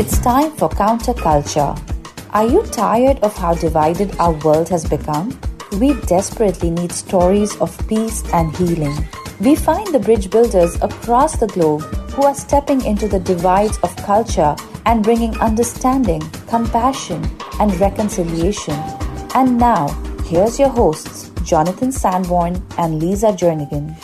It's time for counterculture. Are you tired of how divided our world has become? We desperately need stories of peace and healing. We find the bridge builders across the globe who are stepping into the divides of culture and bringing understanding, compassion, and reconciliation. And now, here's your hosts, Jonathan Sanborn and Lisa Jernigan.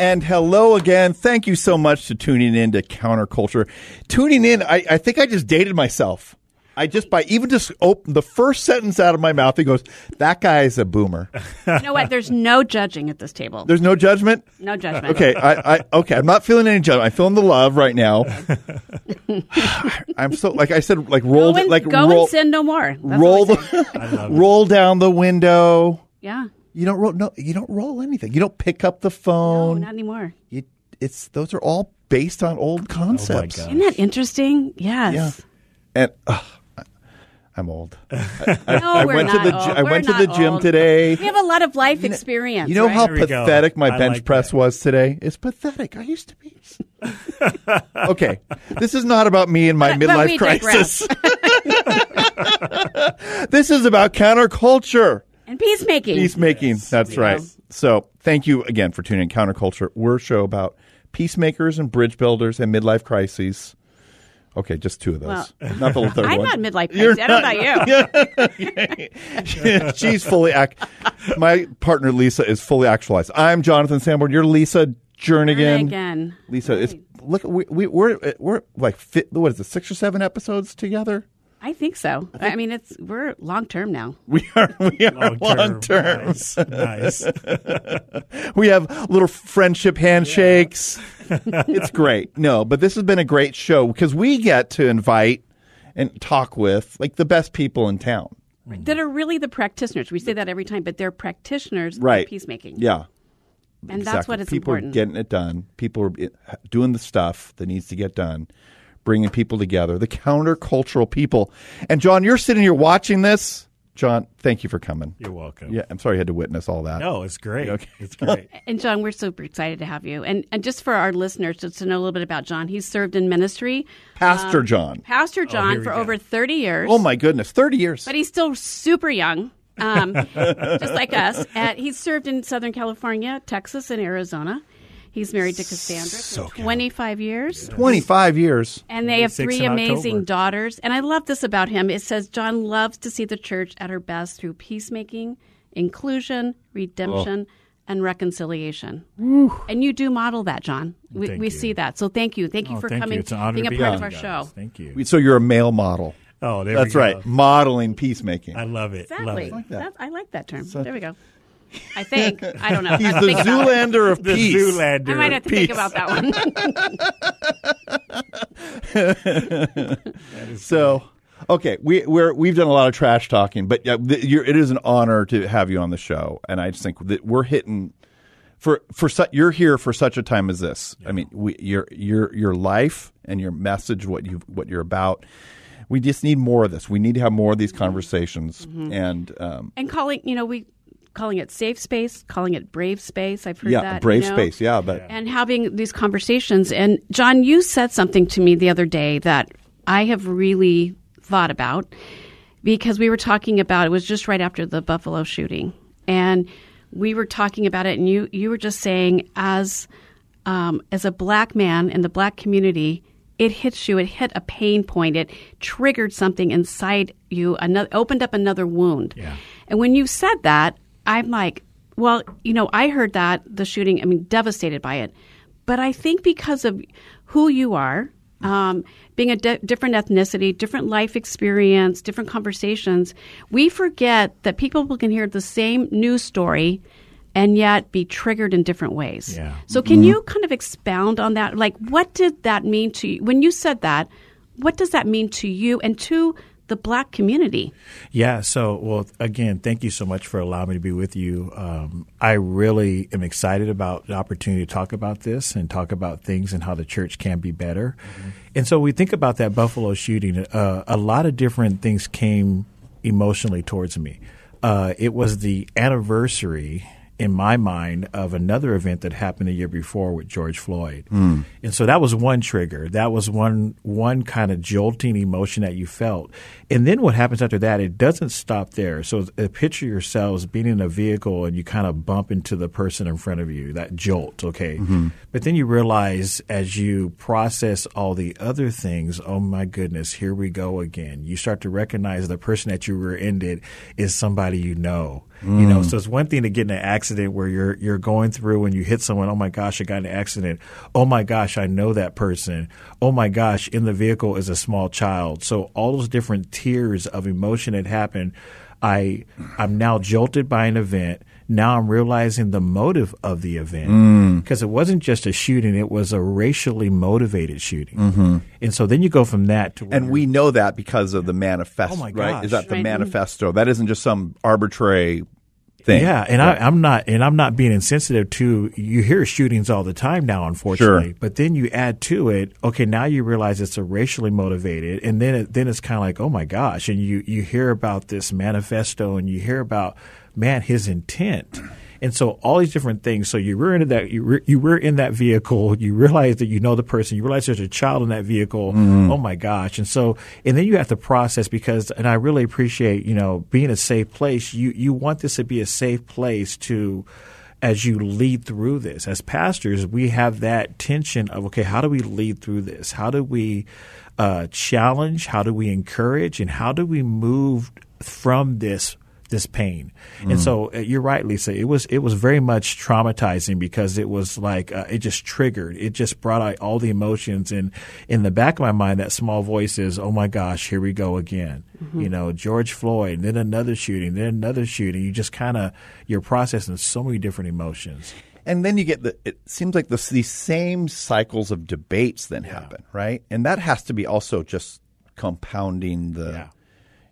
And hello again. Thank you so much to tuning in to Counterculture. Tuning in, I, I think I just dated myself. I just by even just open the first sentence out of my mouth, he goes, "That guy is a boomer." You know what? There's no judging at this table. There's no judgment. no judgment. Okay, I, I okay. I'm not feeling any judgment. I'm feeling the love right now. I'm so like I said, like Go roll and, like go roll and sin no more. That's roll what we say. the, roll down the window. Yeah. You don't roll no. You don't roll anything. You don't pick up the phone. No, not anymore. you, it's those are all based on old oh concepts. God. Isn't that interesting? Yes. Yeah. And ugh, I- I'm old. No, I we're went not to the old. I We're went to the gym old. today. We have a lot of life experience. You know right? how There we go. pathetic my I bench like press that. was today? It's pathetic. I used to be. okay, this is not about me and my But- but midlife we crisis. this is about counterculture. And peacemaking. Peacemaking. That's we right. So, thank you again for tuning in Counterculture. We're a show about peacemakers and bridge builders and midlife crises. Okay, just two of those. Well, not the third I'm one. not midlife You're crisis. I don't know you. She's fully act. My partner Lisa is fully actualized. I'm Jonathan Sanborn. You're Lisa Jernigan. Again. Lisa, it's look. We, we we're we're like fit, what is it? Six or seven episodes together. I think so. I mean, it's we're long term now. We are we are Long long term. term. Nice. nice. We have little friendship handshakes. it's great. No, but this has been a great show because we get to invite and talk with like the best people in town. That are really the practitioners. We say that every time, but they're practitioners Right. of peacemaking. Yeah. And that's Exactly. what is people important. are getting it done. People are eh, doing the stuff that needs to get done, bringing people together. The countercultural people. And John, you're sitting here watching this. John, thank you for coming. You're welcome. Yeah, I'm sorry you had to witness all that. No, it's great. Okay. It's great. And John, we're super excited to have you. And, and just for our listeners, just to know a little bit about John, he's served in ministry, Pastor John. Pastor John, we for go. over 30 years. Oh my goodness, 30 years. But he's still super young, um, just like us. And he's served in Southern California, Texas, and Arizona. He's married to Cassandra for 25 years. 25 years. And they have three amazing October. daughters. And I love this about him. It says John loves to see the church at her best through peacemaking, inclusion, redemption, and reconciliation. And you do model that, John. We, Thank we you. see that. So thank you. Thank you Oh, for thank coming, you. It's an honor being to a part on of our you show. Thank you. So you're a male model. Oh, there That's we go. right. Modeling peacemaking. I love it. Love Exactly. it. that. That- I like that term. there we go. I think. I don't know. He's I have the to think about it. Zoolander of The peace. Zoolander. I might have to Peace. think about that one. So, okay, we we're we've done a lot of trash talking, but yeah, th- you're, it is an honor to have you on the show, and I just think that we're hitting for for su- you're here for such a time as this. I mean, we, your your your life and your message, what you what you're about. We just need more of this. We need to have more of these conversations, Mm-hmm. and um, and calling, you know, we calling it safe space, calling it brave space. I've heard yeah, that. brave you know? space. Yeah, but and having these conversations. And John, you said something to me the other day that I have really thought about because we were talking about it was just right after the Buffalo shooting, and we were talking about it, and you you were just saying as um, as a black man in the black community. It hits you. It hit a pain point. It triggered something inside you. Another opened up another wound. Yeah. And when you said that, I'm like, well, you know, I heard that the shooting. I mean, devastated by it, but I think because of who you are, um, being a di- different ethnicity, different life experience, different conversations, we forget that people can hear the same news story and yet be triggered in different ways. Yeah. So, can you kind of expound on that? Like, what did that mean to you when you said that? What does that mean to you and to the black community? Yeah. So, well, again, thank you so much for allowing me to be with you. Um, I really am excited about the opportunity to talk about this and talk about things and how the church can be better. And so, we think about that Buffalo shooting. Uh, a lot of different things came emotionally towards me. Uh, it was the anniversary in my mind of another event that happened a year before with George Floyd. Mm. And so that was one trigger. That was one one kind of jolting emotion that you felt. And then what happens after that, it doesn't stop there. So uh, picture yourselves being in a vehicle and you kind of bump into the person in front of you, that jolt, okay? Mm-hmm. But then you realize as you process all the other things, oh my goodness, here we go again. You start to recognize the person that you were ended is somebody you know. Mm. You know, so it's one thing to get in an accident where you're you're going through and you hit someone. Oh my gosh, I got in an accident. Oh my gosh, I know that person. Oh my gosh, in the vehicle is a small child. So all those different tiers of emotion that happen. I I'm now jolted by an event. Now I'm realizing the motive of the event because mm. it wasn't just a shooting; it was a racially motivated shooting. Mm-hmm. And so then you go from that to and we know that because of the manifesto. Oh my gosh. right? Is that the right. manifesto? That isn't just some arbitrary Thing. Yeah, and I, am not, and I'm not being insensitive to. You hear shootings all the time now, unfortunately. Sure. But then you add to it, okay, now you realize it's a racially motivated, and then it, then it's kind of like, oh my gosh, and you you hear about this manifesto, and you hear about man his intent, and so all these different things. So you were in that you were, you were in that vehicle. You realize that you know the person. You realize there's a child in that vehicle. Mm-hmm. Oh my gosh! And so and then you have to process because and I really appreciate you know being a safe place. You you want this to be a safe place to as you lead through this. As pastors, we have that tension of okay, how do we lead through this? How do we uh, challenge? How do we encourage? And how do we move from this this pain. Mm. And so uh, you're right, Lisa. It was it was very much traumatizing because it was like uh, it just triggered. It just brought out all the emotions. And in the back of my mind, that small voice is, "Oh my gosh, here we go again." Mm-hmm. You know, George Floyd, then another shooting, then another shooting. You just kind of you're processing so many different emotions. And then you get the. It seems like the, these same cycles of debates then yeah. happen, right? And that has to be also just compounding the. Yeah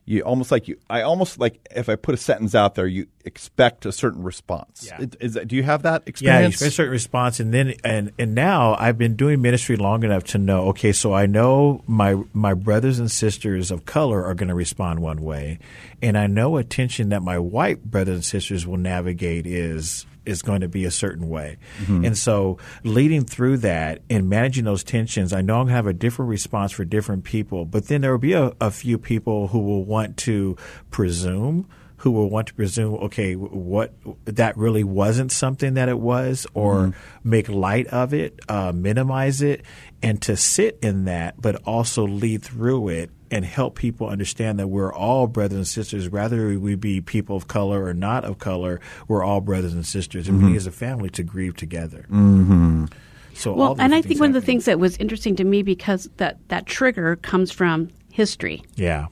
you almost like you i almost like if i put a sentence out there you expect a certain response yeah. is that, do you have that experience yeah you expect a certain response and then and and now i've been doing ministry long enough to know okay so i know my my brothers and sisters of color are going to respond one way and i know a tension that my white brothers and sisters will navigate is is going to be a certain way. Mm-hmm. And so leading through that and managing those tensions, I know I'm going to have a different response for different people, but then there will be a, a few people who will want to presume who will want to presume, okay, what that really wasn't something that it was, or mm-hmm. make light of it, uh, minimize it, and to sit in that, but also lead through it and help people understand that we're all brothers and sisters, whether we be people of color or not of color, we're all brothers and sisters, and mm-hmm. we as a family to grieve together. Mm-hmm. So well, and I think one of the things that was interesting to me because that that trigger comes from history. Yeah,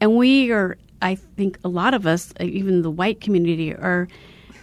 and we are, I think, a lot of us, even the white community, are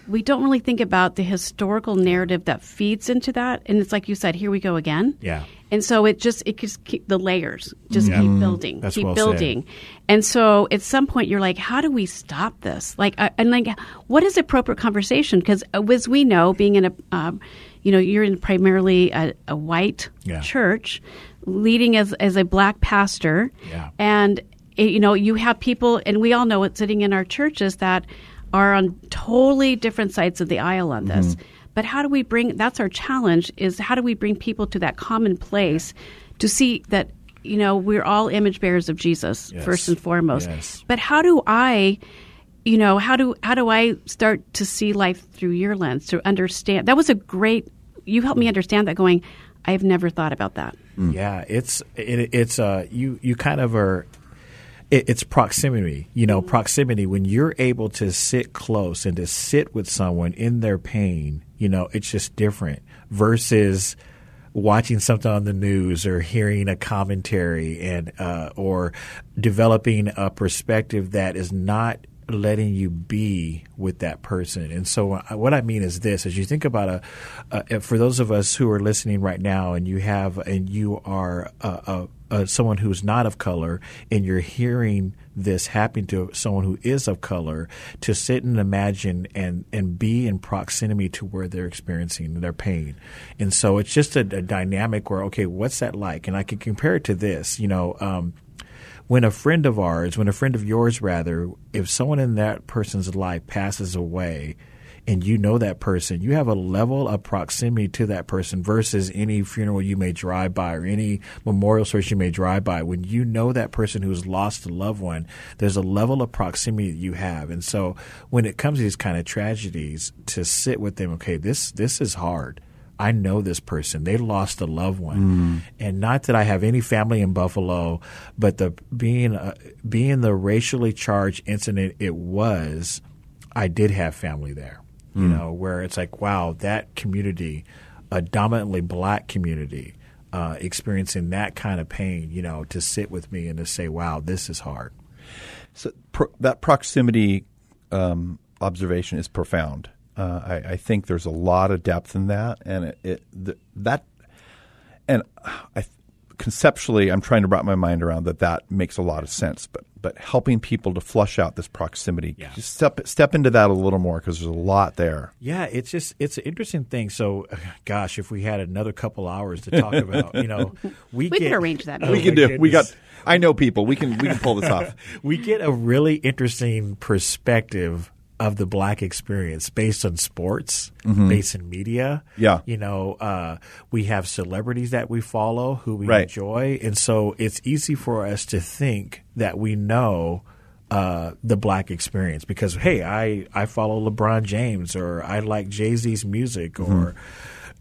we don't really think about the historical narrative that feeds into that. And it's like you said, here we go again. Yeah. And so it just it just keep the layers just yeah. keep mm, building, That's keep well building. Said. And so at some point you're like, how do we stop this? Like, uh, and like, what is appropriate conversation? Because as we know, being in a, um, you know, you're in primarily a, a white yeah. church, leading as as a black pastor, yeah. and it, you know, you have people, and we all know it sitting in our churches that are on totally different sides of the aisle on this. Mm-hmm. But how do we bring that's our challenge is how do we bring people to that common place to see that you know we're all image bearers of Jesus yes. first and foremost. Yes. But how do I you know how do how do I start to see life through your lens to understand that was a great you helped me understand that going I've never thought about that. Mm. Yeah, it's it, it's uh you you kind of are it, it's proximity. You know, mm-hmm. proximity. When you're able to sit close and to sit with someone in their pain, you know, it's just different versus watching something on the news or hearing a commentary and uh, or developing a perspective that is not letting you be with that person. And so, uh, what I mean is this: as you think about a, uh, for those of us who are listening right now, and you have, and you are a, a, a, someone who's not of color, and you're hearing this happening to someone who is of color, to sit and imagine and and be in proximity to where they're experiencing their pain. And so, it's just a, a dynamic where, okay, what's that like? And I can compare it to this. You know. Um, when a friend of ours, when a friend of yours rather, if someone in that person's life passes away, and you know that person, you have a level of proximity to that person versus any funeral you may drive by or any memorial service you may drive by. When you know that person who's lost a loved one, there's a level of proximity that you have. And so when it comes to these kind of tragedies, to sit with them, okay, this this is hard. I know this person. They lost a loved one, mm. and not that I have any family in Buffalo, but the being uh, being the racially charged incident it was, I did have family there. Mm. You know, where it's like, wow, that community, a dominantly black community, uh, experiencing that kind of pain. You know, to sit with me and to say, wow, this is hard. So pro- that proximity um, observation is profound uh, I, I, think there's a lot of depth in that, and it, it the, that, and I conceptually, I'm trying to wrap my mind around that. That makes a lot of sense, but but helping people to flush out this proximity, yeah. just step step into that a little more because there's a lot there. Yeah, it's just it's an interesting thing. So, gosh, if we had another couple hours to talk about, you know, we, we get, can arrange that. Oh we can do. Goodness. We got. I know people. We can we can pull this off. we get a really interesting perspective of the black experience based on sports, mm-hmm. based in media. Yeah. You know, uh, we have celebrities that we follow who we right. enjoy. And so it's easy for us to think that we know uh, the black experience because, hey, I, I follow LeBron James or I like Jay Z's music mm-hmm. or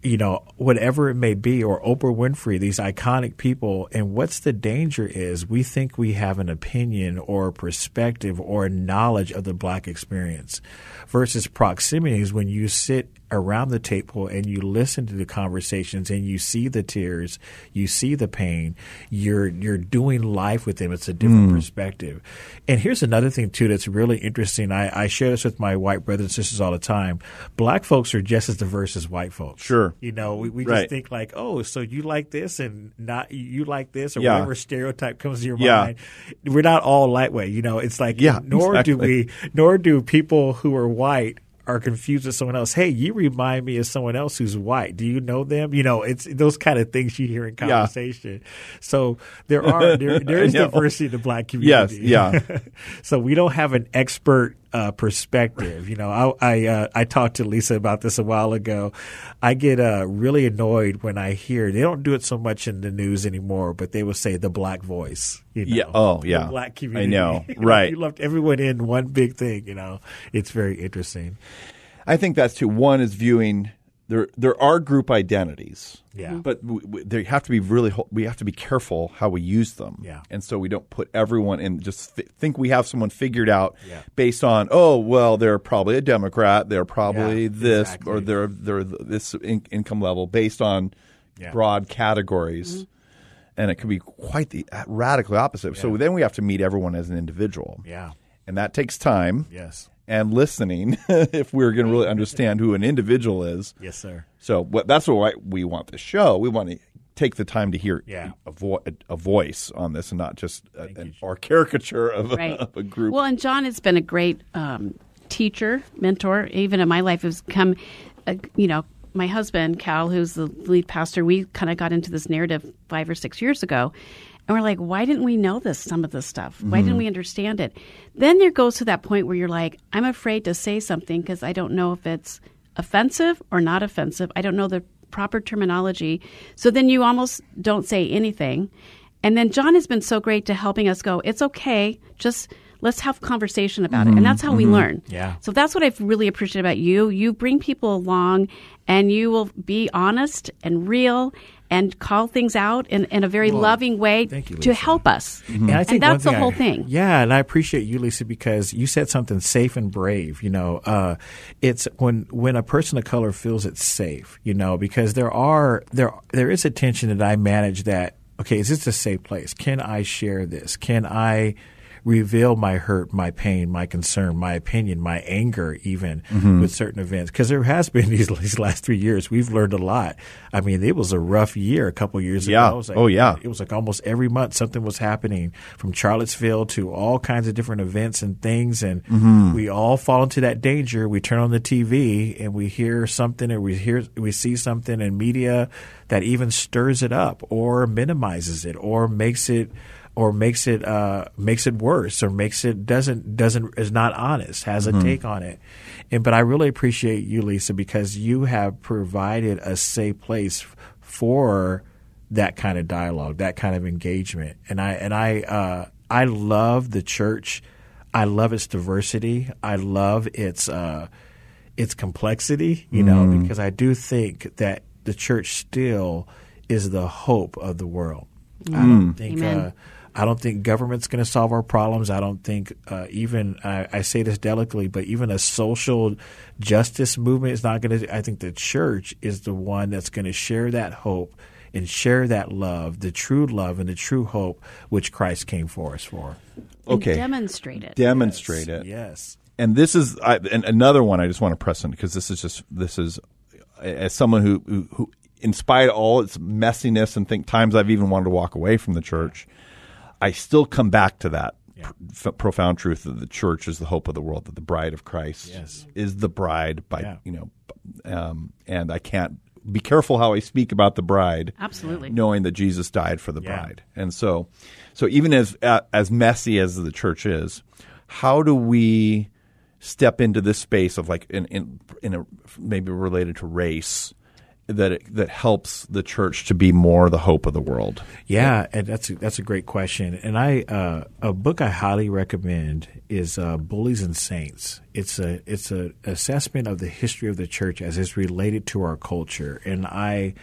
you know, whatever it may be, or Oprah Winfrey, these iconic people. And what's the danger is we think we have an opinion or a perspective or a knowledge of the black experience versus proximity is when you sit around the table and you listen to the conversations and you see the tears, you see the pain, you're you're doing life with them. It's a different mm. perspective. And here's another thing too that's really interesting. I, I share this with my white brothers and sisters all the time. Black folks are just as diverse as white folks. Sure. You know, we, we right. just think like, oh, so you like this and not you like this or yeah. whatever stereotype comes to your yeah. mind. We're not all lightweight. You know, it's like yeah, nor exactly. do we nor do people who are white are confused with someone else. Hey, you remind me of someone else who's white. Do you know them? You know, it's those kind of things you hear in conversation. Yeah. So there are there, there is diversity in the black community. Yes, yeah. so we don't have an expert uh, perspective. You know, I I, uh, I, talked to Lisa about this a while ago. I get uh, really annoyed when I hear they don't do it so much in the news anymore, but they will say the black voice. You know, yeah. Oh, yeah. black community. I know. Right. you left everyone in one big thing. You know, it's very interesting. I think that's too. One is viewing there there are group identities. Yeah. Mm-hmm. But we, we, they have to be really we have to be careful how we use them. Yeah. And so we don't put everyone in just th- think we have someone figured out yeah. based on oh well they're probably a Democrat they're probably yeah, this exactly. or they're they're this in- income level based on yeah. broad categories. Mm-hmm. And it could be quite the radically opposite. So then we have to meet everyone as an individual. Yeah. And that takes time. Yes and listening if we're going to really understand who an individual is. Yes, sir. So what, that's what we want the show. We want to take the time to hear yeah. a, vo- a, voice on this and not just a, an, or caricature of, right. a, of, a, group. Well, and John has been a great um, teacher, mentor. Even in my life, has come, uh, you know, my husband, Cal, who's the lead pastor, we kind of got into this narrative five or six years ago. And we're like, why didn't we know this, some of this stuff? Why mm-hmm. didn't we understand it? Then there goes to that point where you're like, I'm afraid to say something because I don't know if it's offensive or not offensive. I don't know the proper terminology. So then you almost don't say anything. And then John has been so great to helping us go, it's okay, just let's have conversation about mm-hmm. it. And that's how mm-hmm. we learn. Yeah. So that's what I've really appreciated about you. You bring people along and you will be honest and real and call things out in, in a very well, loving way you, to help us. Mm-hmm. And, and that's the whole I, thing. Yeah, and I appreciate you, Lisa, because you said something safe and brave. You know, uh, it's when when a person of color feels it's safe. You know, because there are there there is a tension that I manage that. Okay, is this a safe place? Can I share this? Can I reveal my hurt, my pain, my concern, my opinion, my anger, even mm-hmm. with certain events. Because there has been these, these last three years, we've learned a lot. I mean, it was a rough year a couple years yeah. ago. Like, oh yeah, it was like almost every month something was happening from Charlottesville to all kinds of different events and things, and mm-hmm. we all fall into that danger. We turn on the TV and we hear something, or we hear we see something in media that even stirs it up or minimizes it or makes it or makes it uh, makes it worse or makes it doesn't doesn't is not honest has a take on it. And but I really appreciate you Lisa because you have provided a safe place for that kind of dialogue that kind of engagement. And I and I uh, I love the church. I love its diversity. I love its uh, its complexity you know because I do think that the church still is the hope of the world. I don't think Amen. uh, I don't think government's going to solve our problems. I don't think uh, even I, I say this delicately, but even a social justice movement is not going to. I think the church is the one that's going to share that hope and share that love, the true love and the true hope which Christ came for us for. Okay. And demonstrate it. Demonstrate it. Yes. and this is I, and another one I just want to press on because this is just this is as someone who, who who in spite of all its messiness and think times I've even wanted to walk away from the church, I still come back to that pr- profound truth that the church is the hope of the world, that the bride of Christ Yes. is the bride by Yeah. you know, um, and I can't be careful how I speak about the bride Absolutely. knowing that Jesus died for the Yeah. bride. And so, so even as uh, as messy as the church is, how do we step into this space of like in in, in a, maybe related to race that it, that helps the church to be more the hope of the world? Yeah, and that's a, that's a great question. And I uh, a book I highly recommend is uh, Bullies and Saints. It's a it's a assessment of the history of the church as it's related to our culture. And I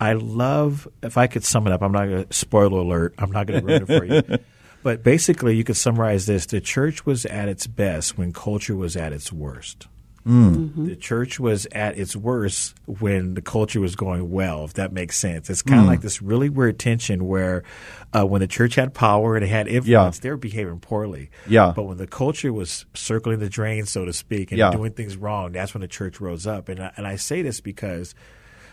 I love if I could sum it up. I'm not going to spoiler alert. I'm not going to ruin it for you. But basically, you could summarize this: the church was at its best when culture was at its worst. Mm. Mm-hmm. The church was at its worst when the culture was going well, if that makes sense. It's kind of mm. like this really weird tension where uh, when the church had power and it had influence, Yeah. they were behaving poorly. Yeah. But when the culture was circling the drain, so to speak, and Yeah. doing things wrong, that's when the church rose up. And I, and I say this because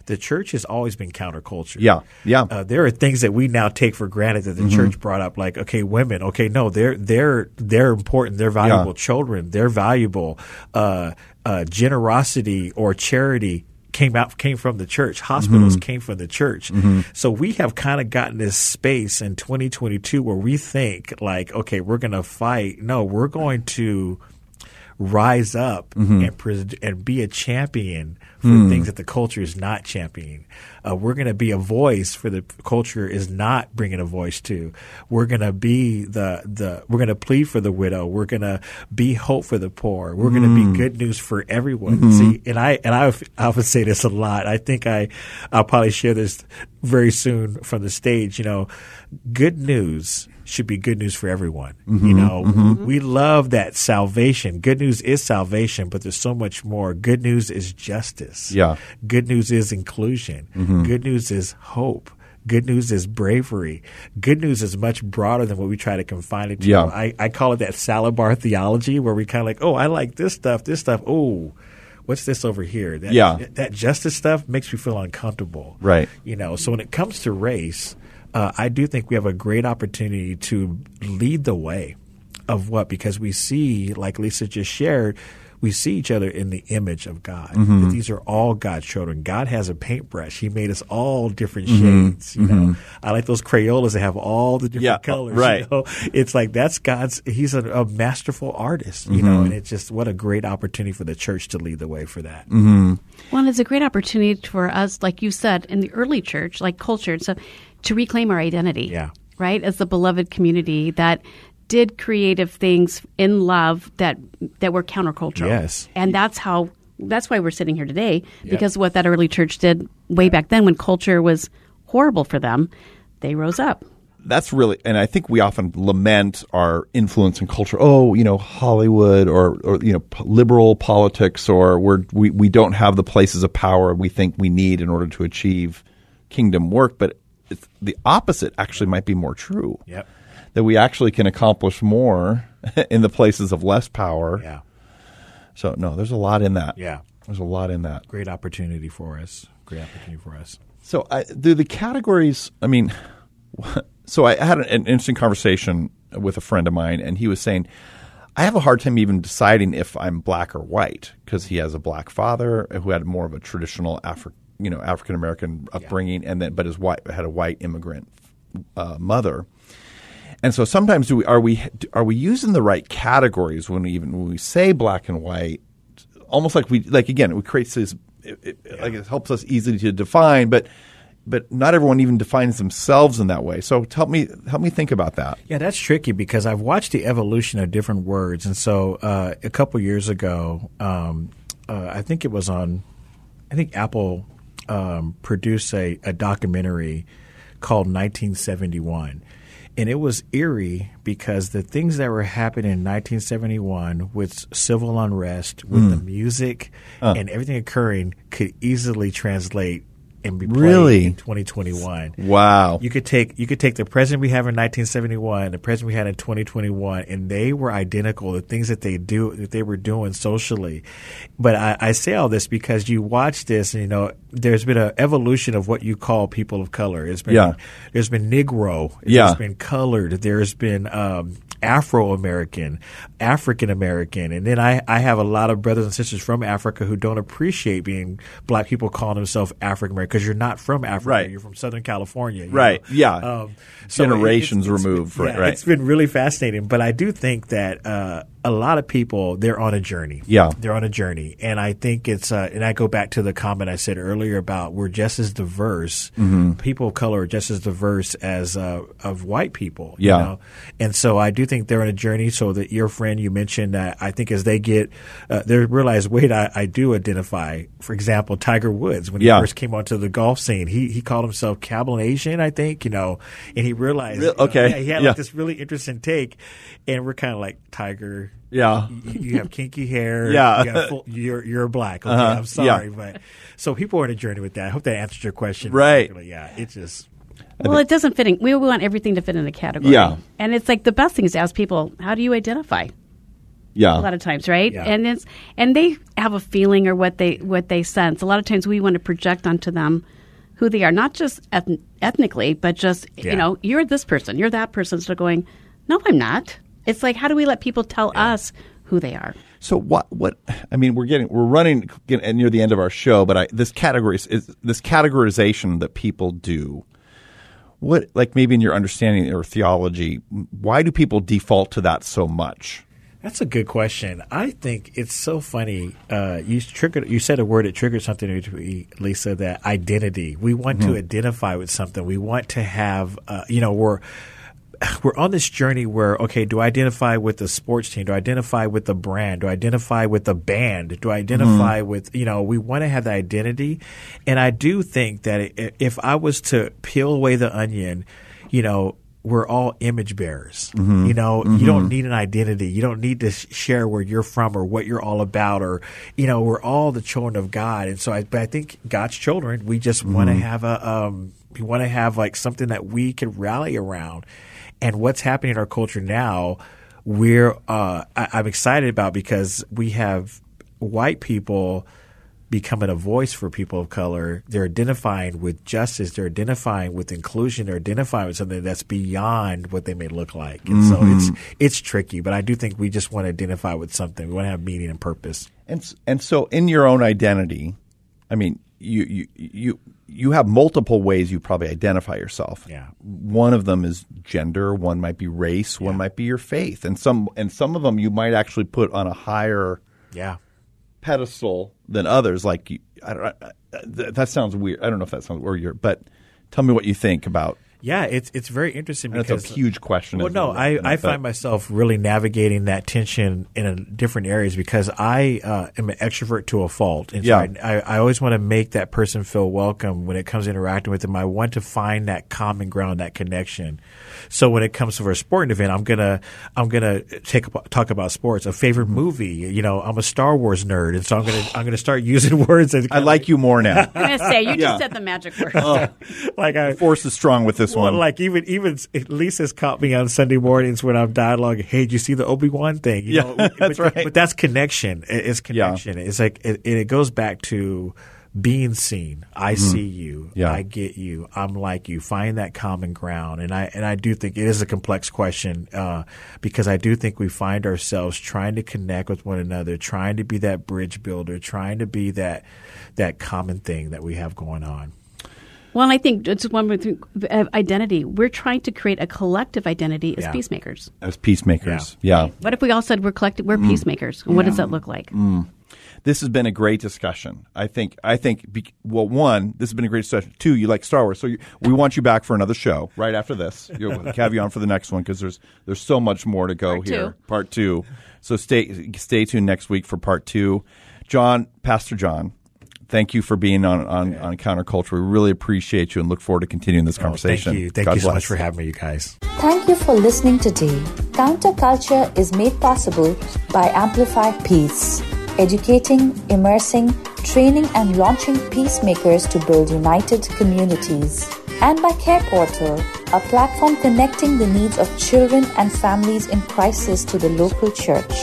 the church has always been counterculture. Yeah, yeah. Uh, there are things that we now take for granted that the Mm-hmm. church brought up, like okay, women. Okay, no, they're they're they're important. They're valuable. Children, they're valuable. Uh, uh, generosity or charity came out came from the church. Hospitals came from the church. So we have kind of gotten this space in 2022 where we think like, okay, we're going to fight. No, we're going to rise up mm-hmm. and pres- and be a champion for hmm. things that the culture is not championing. Uh, we're going to be a voice for the culture is not bringing a voice to. We're going to be the the we're going to plead for the widow. We're going to be hope for the poor. We're going to be hmm. good news for everyone. Mm-hmm. See, and I and I, I often say this a lot. I think I I'll probably share this very soon from the stage. You know, good news should be good news for everyone. You mm-hmm, know, mm-hmm. we love that salvation. Good news is salvation, but there's so much more. Good news is justice. Yeah. Good news is inclusion. Mm-hmm. Good news is hope. Good news is bravery. Good news is much broader than what we try to confine it to. Yeah. I, I call it that salad bar theology where we kind of like, oh, I like this stuff, this stuff. Oh, what's this over here? That, Yeah. That justice stuff makes me feel uncomfortable. Right. You know, so when it comes to race, uh, I do think we have a great opportunity to lead the way of what because we see, like Lisa just shared, we see each other in the image of God. Mm-hmm. That these are all God's children. God has a paintbrush. He made us all different Mm-hmm. shades. You know, I like those Crayolas that have all the different Yeah, colors. right. You know? It's like that's God's. He's a, a masterful artist. You Mm-hmm. know, and it's just what a great opportunity for the church to lead the way for that. Mm-hmm. Well, it's a great opportunity for us, like you said, in the early church, like culture and stuff, to reclaim our identity. Yeah. Right? As the beloved community that did creative things in love that that were countercultural. Yes. And that's how that's why we're sitting here today, because what that early church did way back then when culture was horrible for them, they rose up. that's really, and I think we often lament our influence in culture. Oh, you know, Hollywood or, or you know, p- liberal politics, or we're, we we don't have the places of power we think we need in order to achieve kingdom work. But it's, the opposite actually might be more true. Yep. That we actually can accomplish more in the places of less power. Yeah. So no, there's a lot in that. Yeah. there's a lot in that. Great opportunity for us. Great opportunity for us. So I, do the categories. I mean, so I had an, an interesting conversation with a friend of mine, and he was saying, I have a hard time even deciding if I'm black or white because he has a black father who had more of a traditional Afri- you know, African American upbringing, and then but his white had a white immigrant uh, mother. And so sometimes do we, are we are we using the right categories when we even when we say black and white? Almost like we like again, it creates this it, it, like it helps us easily to define, but but not everyone even defines themselves in that way. So help me help me think about that. Yeah, that's tricky because I've watched the evolution of different words, and so uh, a couple years ago, um, uh, I think it was on, I think Apple um, produced a, a documentary called 1971. And it was eerie because the things that were happening in 1971 with civil unrest, with the music and everything occurring, could easily translate and be Really? in 2021. Wow. You could take you could take the president we have in 1971, the president we had in 2021, and they were identical. The things that they do that they were doing socially. But I, I say all this because you watch this, and you know there's been an evolution of what you call people of color. It's been Yeah. there's been Negro, Yeah. there's been colored, there's been um, Afro American, African American, and then I, I have a lot of brothers and sisters from Africa who don't appreciate being black people calling themselves African American because you're not from Africa, Right. you're from Southern California, Right. know? Yeah. Um, Generations it's- it's removed, been- right, yeah, right. It's been really fascinating, but I do think that uh, a lot of people they're on a journey. Yeah. they're on a journey, and I think it's uh, and I go back to the comment I said earlier about we're just as diverse. Mm-hmm. People of color are just as diverse as uh, of white people. Yeah. you know? and so I do think they're on a journey. So that your friend you mentioned that I think as they get uh, they realize wait I, I do identify. For example, Tiger Woods when he Yeah. first came onto the golf scene, he he called himself Cablinasian, I think, you know, and he realized Real- you know, okay. yeah, he had Yeah. like this really interesting take, and we're kind of like Tiger. Yeah. you, you have kinky hair. Yeah. you got full, you're you're black. Okay, Uh-huh. I'm sorry, but so people are on a journey with that. I hope that answered your question. Right. particularly. Yeah, it's just Well, it doesn't fit in. We want everything to fit in a category. Yeah. And it's like the best thing is to ask people, how do you identify? Yeah. A lot of times, right? Yeah. And it's and they have a feeling or what they what they sense. A lot of times we want to project onto them who they are, not just eth- ethnically, but just Yeah. you know, you're this person, you're that person. So going, no, I'm not. It's like how do we let people tell us who they are? So what? What? I mean, we're getting we're running getting near the end of our show, but I, this category is, is this categorization that people do. What, like maybe in your understanding or theology, why do people default to that so much? That's a good question. I think it's so funny. Uh, you triggered. You said a word that triggered something to me, Lisa. That identity. We want to identify with something. We want to have. Uh, you know, we're we're on this journey where okay, do I identify with the sports team? Do I identify with the brand? Do I identify with the band? Do I mm-hmm. identify with you know? We want to have the identity, and I do think that if I was to peel away the onion, you know, we're all image bearers. Mm-hmm. You know, you don't mm-hmm. need an identity. You don't need to sh- share where you're from or what you're all about, or you know, we're all the children of God. And so, I, but I think God's children, we just want to have a, um, we want to have like something that we can rally around. And what's happening in our culture now, we're uh, I, I'm excited about because we have white people becoming a voice for people of color. They're identifying with justice. They're identifying with inclusion. They're identifying with something that's beyond what they may look like. And so it's it's tricky, but I do think we just want to identify with something. We want to have meaning and purpose. And and so in your own identity, I mean, you you you you have multiple ways you probably identify yourself. Yeah. One of them is gender. One might be race. One might be your faith. And some and some of them you might actually put on a higher Yeah. pedestal than others. Like I don't. That sounds weird. I don't know if that sounds weird, but tell me what you think about. Yeah, it's it's very interesting And because it's a huge question. Well, no. I, I find myself really navigating that tension in a, different areas because I uh, am an extrovert to a fault, and Yeah. I, I, I always want to make that person feel welcome when it comes to interacting with them. I want to find that common ground, that connection. So when it comes to a sporting event, I'm gonna I'm gonna take talk about sports. A favorite Mm-hmm. movie, you know, I'm a Star Wars nerd, and so I'm gonna I'm gonna start using words that I like you more now. I'm going to say, you Yeah. just said the magic word. like I Force is strong with this well, one. like even even Lisa's caught me on Sunday mornings when I'm dialoguing. Hey, did you see the Obi Wan thing? You Yeah, know, that's but, right. But that's connection. It's connection. It's like it, it goes back to being seen. I see you. Mm-hmm. Yeah. I get you. I'm like you. Find that common ground. And I and I do think it is a complex question uh, because I do think we find ourselves trying to connect with one another, trying to be that bridge builder, trying to be that that common thing that we have going on. Well, I think it's one with uh, identity. We're trying to create a collective identity as Yeah. peacemakers. As peacemakers. Yeah. What if we all said we're collective? We're peacemakers. And what does that look like? This has been a great discussion. I think. I think. be- Well, one, this has been a great discussion. Two, you like Star Wars, so you, we want you back for another show right after this. You'll have you on for the next one because there's there's so much more to go Part here. two. Part two. So stay stay tuned next week for part two. John, Pastor John, thank you for being on on, on Counterculture. We really appreciate you and look forward to continuing this Oh, conversation. thank you. Thank God you so bless. much for having me, you guys. Thank you for listening today. Counterculture is made possible by Amplify Peace, educating, immersing, training, and launching peacemakers to build united communities. And by Care Portal, a platform connecting the needs of children and families in crisis to the local church.